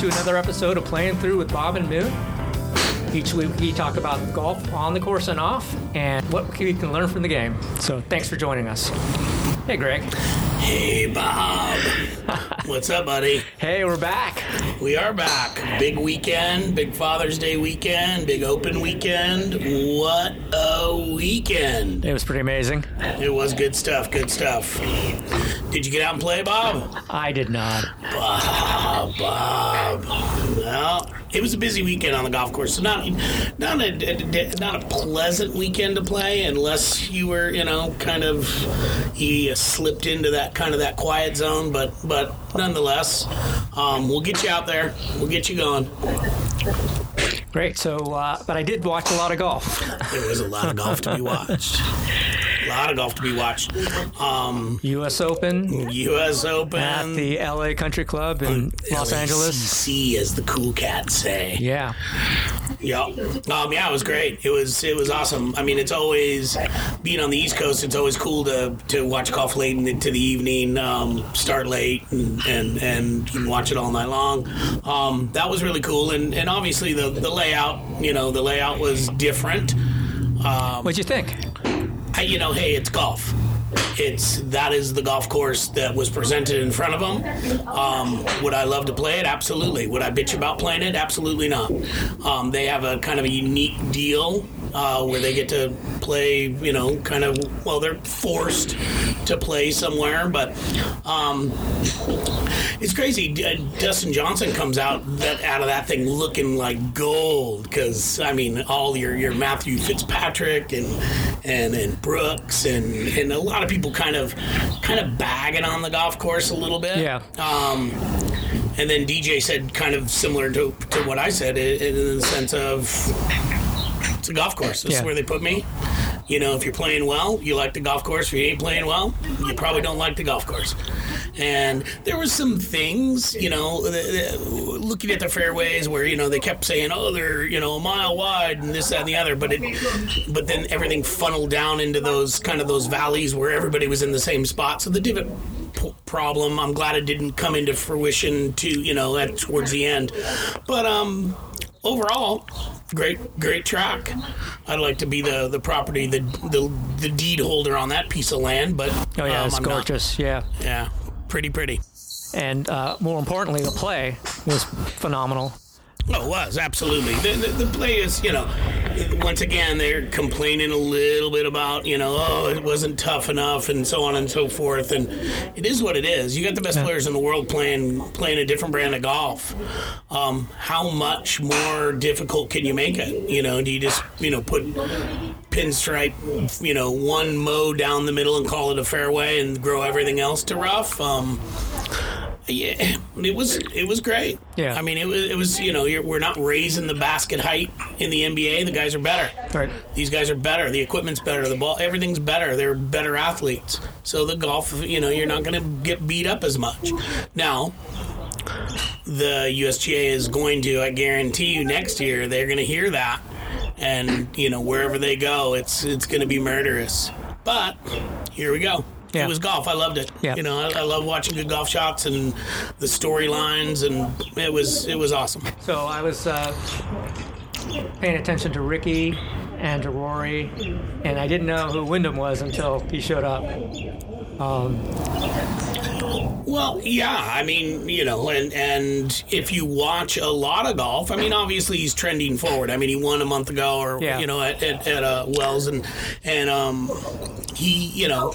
to another episode of Playing Through with Bob and Moon. Each week we talk about golf on the course and off and what we can learn from the game. So thanks for joining us. Hey, Greg. Hey, Bob. What's up, buddy? Hey, we're back. We are back. Big weekend, big Father's Day weekend, big open weekend. What a weekend! It was pretty amazing. It was good stuff, good stuff. Did you get out and play, Bob? I did not. Bob, Bob. Well, it was a busy weekend on the golf course. So not not a not a pleasant weekend to play unless you were, you know, kind of you slipped into that kind of that quiet zone. But but nonetheless, um, we'll get you out there. We'll get you going. Great. So, uh, but I did watch a lot of golf. There was a lot of golf to be watched. A lot of golf to be watched. Um, U.S. Open U.S. Open at the L.A. Country Club in Los Angeles. LACC, as the cool cats say. Yeah. Yeah. Um, yeah, it was great. It was it was awesome. I mean, it's always being on the East Coast. It's always cool to, to watch golf late into the evening. Um, start late and, and and you can watch it all night long. Um, that was really cool. And and obviously the the layout. You know, the layout was different. What'd you think? You know, hey, it's golf. It's that is the golf course that was presented in front of them. Um, would I love to play it? Absolutely. Would I bitch about playing it? Absolutely not. Um, they have a kind of a unique deal uh, where they get to play. You know, kind of well, they're forced to play somewhere, but um, it's crazy. Uh, Dustin Johnson comes out that out of that thing looking like gold because I mean, all your your Matthew Fitzpatrick and and and Brooks and and a lot of people kind of kind of bagging on the golf course a little bit. Yeah. Um, and then DJ said kind of similar to, to what I said in, in the sense of it's a golf course. This Yeah. is where they put me. You know, if you're playing well, you like the golf course. If you ain't playing well, you probably don't like the golf course. And there was some things, you know, looking at the fairways where you know they kept saying, "Oh, they're you know a mile wide and this, that, and the other," but it, but then everything funneled down into those kind of those valleys where everybody was in the same spot. So the divot problem, I'm glad it didn't come into fruition to you know at towards the end, but um overall, great great track. I'd like to be the the property the the, the deed holder on that piece of land, but Oh yeah, um, it's I'm not. gorgeous. Yeah. Yeah, pretty pretty. And uh, more importantly, the play was phenomenal. Oh, it was absolutely the, the the play is you know once again they're complaining a little bit about you know oh it wasn't tough enough and so on and so forth and it is what it is. You got the best players in the world playing playing a different brand of golf. Um, how much more difficult can you make it? You know, do you just you know put pinstripe you know one mow down the middle and call it a fairway and grow everything else to rough? Um, yeah, it was it was great. Yeah. I mean it was it was you know you're, we're not raising the basket height in the NBA. The guys are better. Right. These guys are better. The equipment's better. The ball, everything's better. They're better athletes. So the golf, you know, you're not going to get beat up as much. Now, the USGA is going to, I guarantee you, next year they're going to hear that, and you know, wherever they go, it's it's going to be murderous. But here we go. Yeah. It was golf. I loved it. Yeah. You know, I, I love watching good golf shots and the storylines, and it was it was awesome. So I was uh, paying attention to Rickie and to Rory, and I didn't know who Wyndham was until he showed up. Um, Well, yeah, I mean, you know, and and if you watch a lot of golf, I mean, obviously he's trending forward. I mean, he won a month ago, or Yeah. you know, at at, at uh, Wells, and and um, he, you know,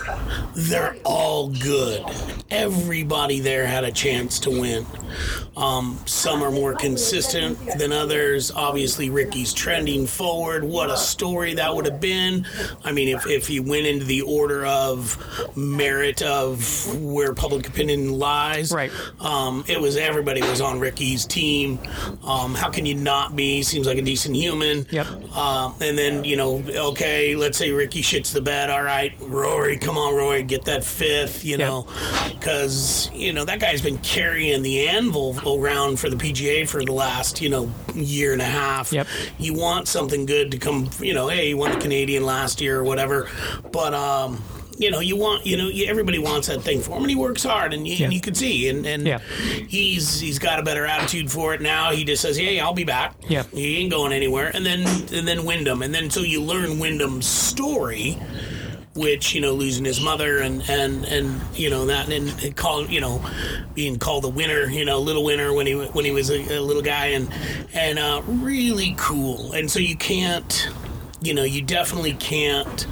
they're all good. Everybody there had a chance to win. Um, some are more consistent than others. Obviously, Rickie's trending forward. What a story that would have been. I mean, if, if he went into the order of merit of where public opinion lies, Right. Um, it was everybody was on Rickie's team. Um, how can you not be? Seems like a decent human. Yep. Um, and then you know, okay, let's say Rickie shits the bed. All right, Rory, come on, Rory, get that fifth. You know, because you know that guy's been carrying the anvil around for the PGA for the last you know year and a half. Yep. You want something good to come. You know, hey, you won the Canadian last year or whatever, but um. you know, you want, you know, you, everybody wants that thing for him, and he works hard, and you, Yeah. and you can see, and, and Yeah. he's he's got a better attitude for it now. He just says, "Hey, I'll be back." Yeah. he ain't going anywhere. And then and then Wyndham, and then so you learn Wyndham's story, which you know, losing his mother, and and and you know that, and, and call you know, being called a winner, you know, little winner when he when he was a, a little guy, and and uh, really cool. And so you can't, you know, you definitely can't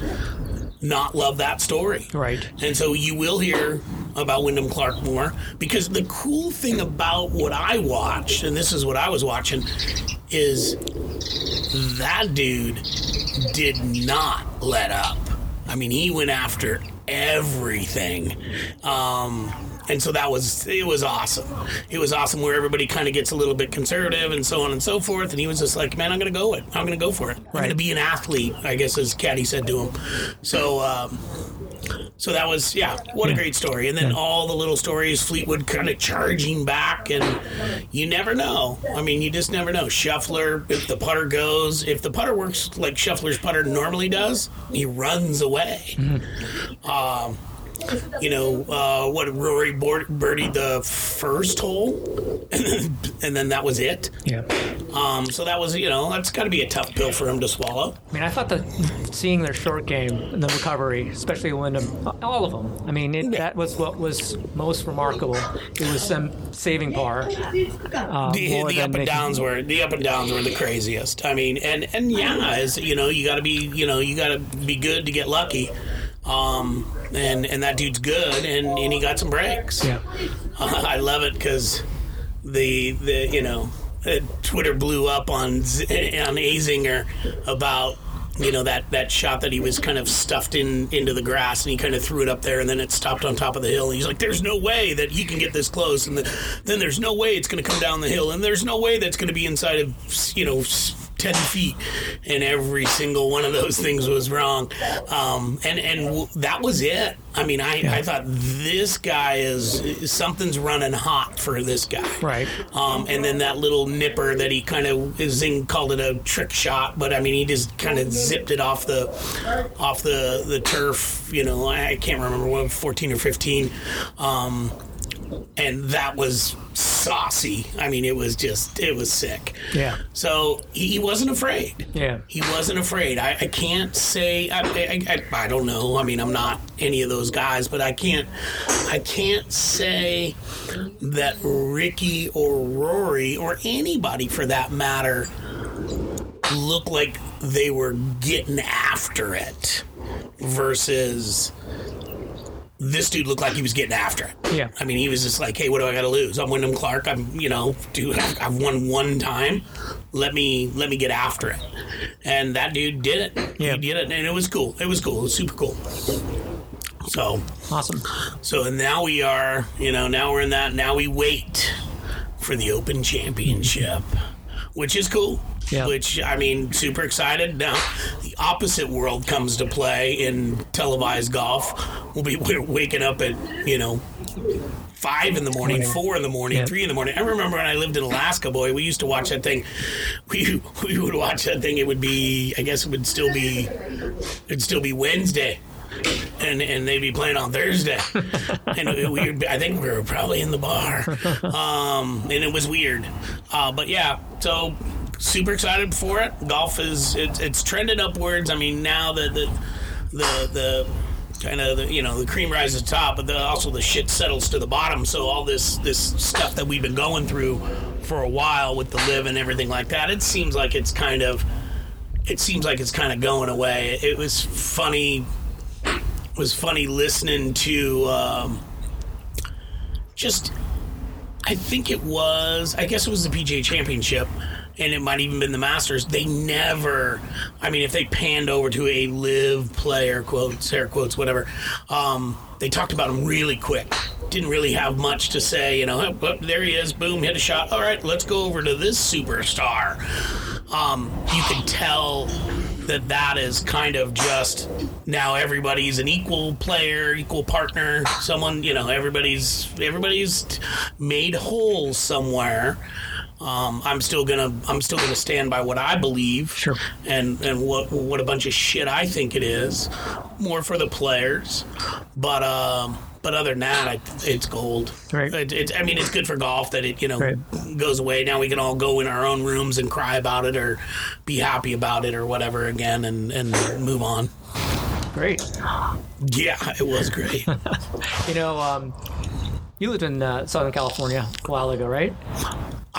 not love that story. Right. And so you will hear about Wyndham Clark more because the cool thing about what I watched, and this is what I was watching, is that dude did not let up. I mean, he went after everything. Um, and so that was it was awesome. It was awesome where everybody kind of gets a little bit conservative and so on and so forth. And he was just like, "Man, I'm going to go it. I'm going to go for it. I'm going to be an athlete." I guess as Caddy said to him. So um, so that was yeah, what a great story. And then all the little stories, Fleetwood kind of charging back, and you never know. I mean, you just never know. Scheffler, if the putter goes, if the putter works like Scheffler's putter normally does, he runs away. Um, you know uh, what? Rory birdied the first hole, and then, that was it. Yeah. Um, so that was you know that's got to be a tough pill for him to swallow. I mean, I thought that seeing their short game and the recovery, especially Wyndham, all of them. I mean, it, that was what was most remarkable. It was them saving par. Uh, the, the up and downs were the up and downs were the craziest. I mean, and and yeah, as you know, you got to be you know you got to be good to get lucky. Um, and and that dude's good, and, and he got some breaks. Yeah. Uh, I love it because the the you know uh, Twitter blew up on Z- on Azinger about you know that that shot that he was kind of stuffed in into the grass and he kind of threw it up there and then it stopped on top of the hill and he's like there's no way that he can get this close and the, then there's no way it's going to come down the hill and there's no way that's going to be inside of you know 10 feet and every single one of those things was wrong um, and and w- that was it i mean i, I thought this guy is something's running hot for this guy Right. um, and then that little nipper that he kind of Zing called it a trick shot, but I mean he just kind of zipped it off the off the the turf. You know, I can't remember what fourteen or fifteen, um, and that was saucy. I mean, it was just it was sick. Yeah. So he, he wasn't afraid. Yeah. He wasn't afraid. I, I can't say I, I, I, I don't know. I mean, I'm not any of those guys, but I can't I can't say that Rickie or Rory or anybody for that matter look like they were getting after it versus this dude looked like he was getting after it. Yeah. I mean, he was just like, "Hey, what do I got to lose? I'm Wyndham Clark. I'm, you know, dude, I've won one time. Let me let me get after it." And that dude did it. Yeah. He did it, and it was cool. It was cool. It was super cool. So, Awesome. so now we are, you know, now we're in that. Now we wait for the Open Championship, which is cool. Yeah. Which I mean, super excited. Now, the opposite world comes to play in televised golf. We'll be w- waking up at you know five in the morning, four in the morning, Yeah. three in the morning. I remember when I lived in Alaska, boy, we used to watch that thing. We we would watch that thing. It would be, I guess, it would still be, it'd still be Wednesday. And, and they'd be playing on Thursday, and we- I think we were probably in the bar, um, and it was weird, uh, but yeah. So super excited for it. Golf is it's, it's trended upwards. I mean, now that the the the kind of the, you know the cream rises to the top, but the, also the shit settles to the bottom. So all this this stuff that we've been going through for a while with the LIV and everything like that, it seems like it's kind of it seems like it's kind of going away. It was funny. It was funny listening to um, just. I think it was. I guess it was the PGA Championship, and it might even been the Masters. They never. I mean, if they panned over to a LIV player, quotes, air quotes, whatever, um, they talked about him really quick. Didn't really have much to say. You know, oh, oh, there he is. Boom, hit a shot. All right, let's go over to this superstar. Um, you can tell that that is kind of just now everybody's an equal player, equal partner. Someone, you know, everybody's everybody's made whole somewhere. Um, I'm still gonna I'm still gonna stand by what I believe, Sure. and and what what a bunch of shit I think it is. more for the players, but um, but other than that, I, it's gold. Right. It, it's, I mean, it's good for golf that it you know Right. goes away. Now we can all go in our own rooms and cry about it or be happy about it or whatever again and and move on. Great. Yeah, it was great. You know, um, you lived in uh, Southern California a while ago, right?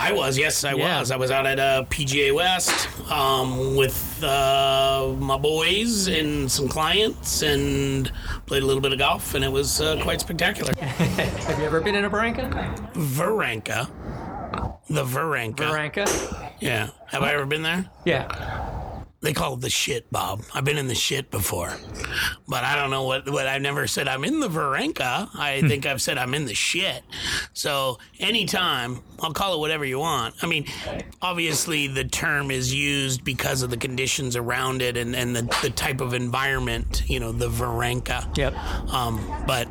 I was, yes, I Yeah. was. I was out at uh, PGA West um, with uh, my boys and some clients and played a little bit of golf, and it was uh, quite spectacular. Have you ever been in a Barranca? Varenka. The Varenka. Barranca? Yeah. Have I ever been there? Yeah. They call it the shit, Bob. I've been in the shit before, but I don't know what. What I've never said I'm in the Varenka. I think I've said I'm in the shit. So anytime, I'll call it whatever you want. I mean, obviously the term is used because of the conditions around it and and the, the type of environment. You know, the Varenka. Yep. Um, but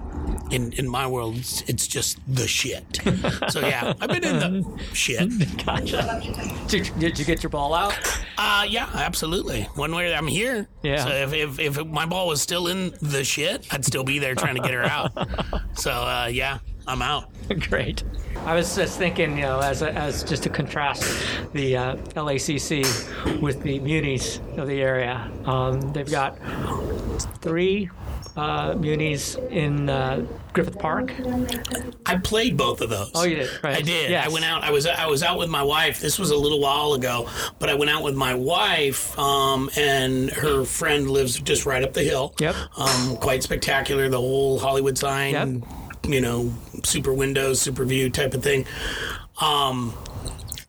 in in my world, it's, it's just the shit. so yeah, I've been in the shit. Gotcha. Did, did you get your ball out? Uh, yeah, absolutely. One way, I'm here. Yeah. So if, if, if my ball was still in the shit, I'd still be there trying to get her out. so uh, yeah, I'm out. Great. I was just thinking, you know, as, a, as just to contrast the uh, LACC with the munis of the area. Um, they've got three uh, munis in uh, Griffith Park. I played both of those. Oh, you did, right? I did. Yes. I went out. I was I was out with my wife. This was a little while ago, but I went out with my wife, um, and her friend lives just right up the hill. Yep. Um, quite spectacular. The whole Hollywood sign. Yep. You know, super windows, super view type of thing. Um,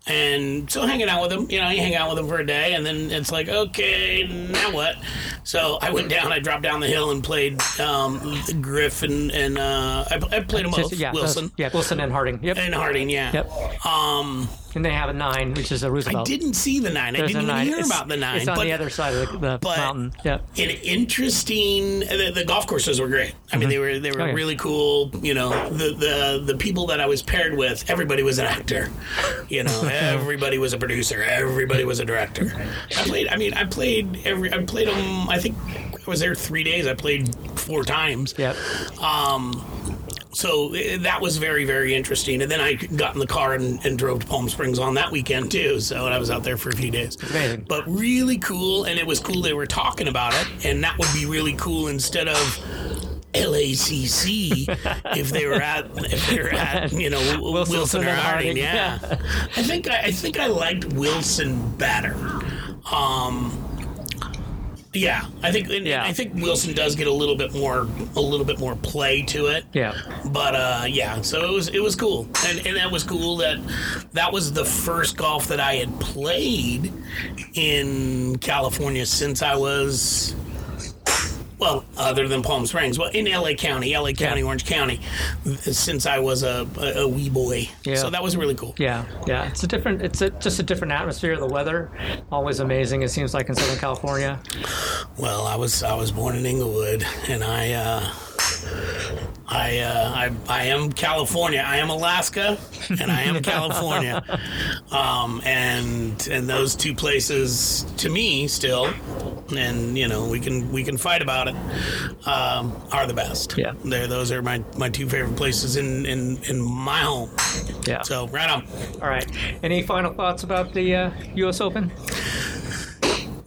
and so hanging out with him, you know, you hang out with him for a day, and then it's like, okay, now what? So I went down, I dropped down the hill and played um, Griff and, and uh, I, I played them both. Yeah, those- Wilson yeah, Wilson and Harding. Yep. and Harding, yeah. Yep. Um, And they have a nine, which is a Roosevelt. I didn't see the nine. I didn't even nine. hear It's- about the nine. It's on but the other side of the, the but- mountain. Yep. an interesting. The, the golf courses were great. I mean, they mm-hmm. were they were Oh, yeah. really cool. You know, the the the people that I was paired with, everybody was an actor. You know, everybody was a producer. Everybody was a director. I played. I mean, I played every. I played them. I think I was there three days. I played four times. Yep. Um, So eh, that was very, very interesting. And then I got in the car and, and drove to Palm Springs on that weekend too. So I was out there for a few days. Amazing. But really cool, and it was cool they were talking about it, and that would be really cool instead of LACC if they were at if they were at you know Wilson, Wilson or Harding. Harding, Yeah, I think I, I think I liked Wilson better. Um, yeah, I think Yeah. I think Wilson does get a little bit more a little bit more play to it. Yeah. But uh, yeah, so it was it was cool, and and that was cool that that was the first golf that I had played in California since I was. Other than Palm Springs, well, in LA County, LA County, Yeah. Orange County, since I was a, a, a wee boy. Yeah. So that was really cool. Yeah, yeah. It's a different. It's a, just a different atmosphere. The weather, always amazing. It seems like in Southern California. Well, I was I was born in Inglewood, and I uh, I, uh, I I am California. I am Alaska, and I am California. Um, and and those two places to me still, and you know we can we can fight about it. Um, are the best. Yeah. There, those are my, my two favorite places in, in, in my home. Yeah. So right on. All right. Any final thoughts about the uh, U.S. Open?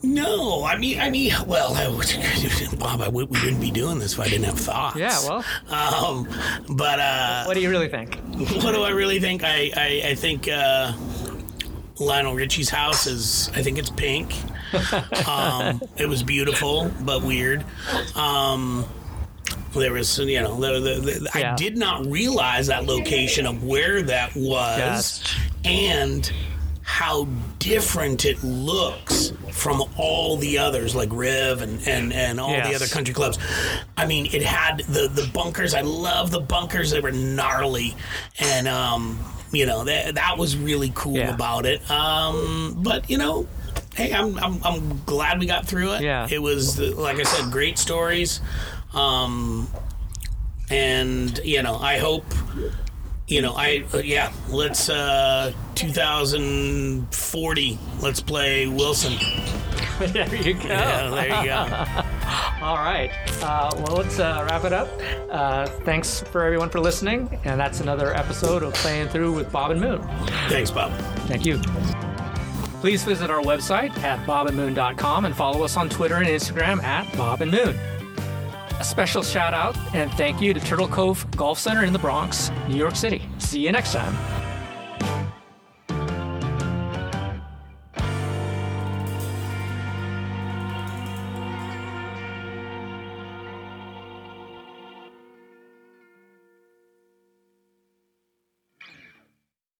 No, I mean, I mean, well, I would, Bob, I would, we wouldn't be doing this if I didn't have thoughts. Yeah. Well, Um, but uh, what do you really think? what do I really think? I I, I think uh, Lionel Richie's house is. I think it's pink. Um, it was beautiful but weird. Um, there was, you know, the, the, the, I did not realize that location of where that was, Yes. and how different it looks from all the others, like Riv and, and, and all the other country clubs. I mean, it had the, the bunkers. I love the bunkers. They were gnarly. And, um, you know, that, that was really cool Yeah. about it. Um, but, you know, hey, I'm, I'm, I'm glad we got through it. Yeah. It was, like I said, great stories. Um, and, you know, I hope you know, I uh, yeah, let's uh 2040. Let's play Wilson. there you go. Yeah, there you go. All right. Uh, well, let's uh, wrap it up. Uh, thanks for everyone for listening, and that's another episode of Playing Through with Bob and Moon. Thanks, Bob. Thank you. Please visit our website at bobandmoon.com and follow us on Twitter and Instagram at Bob and Moon. A special shout out and thank you to Turtle Cove Golf Center in the Bronx, New York City. See you next time.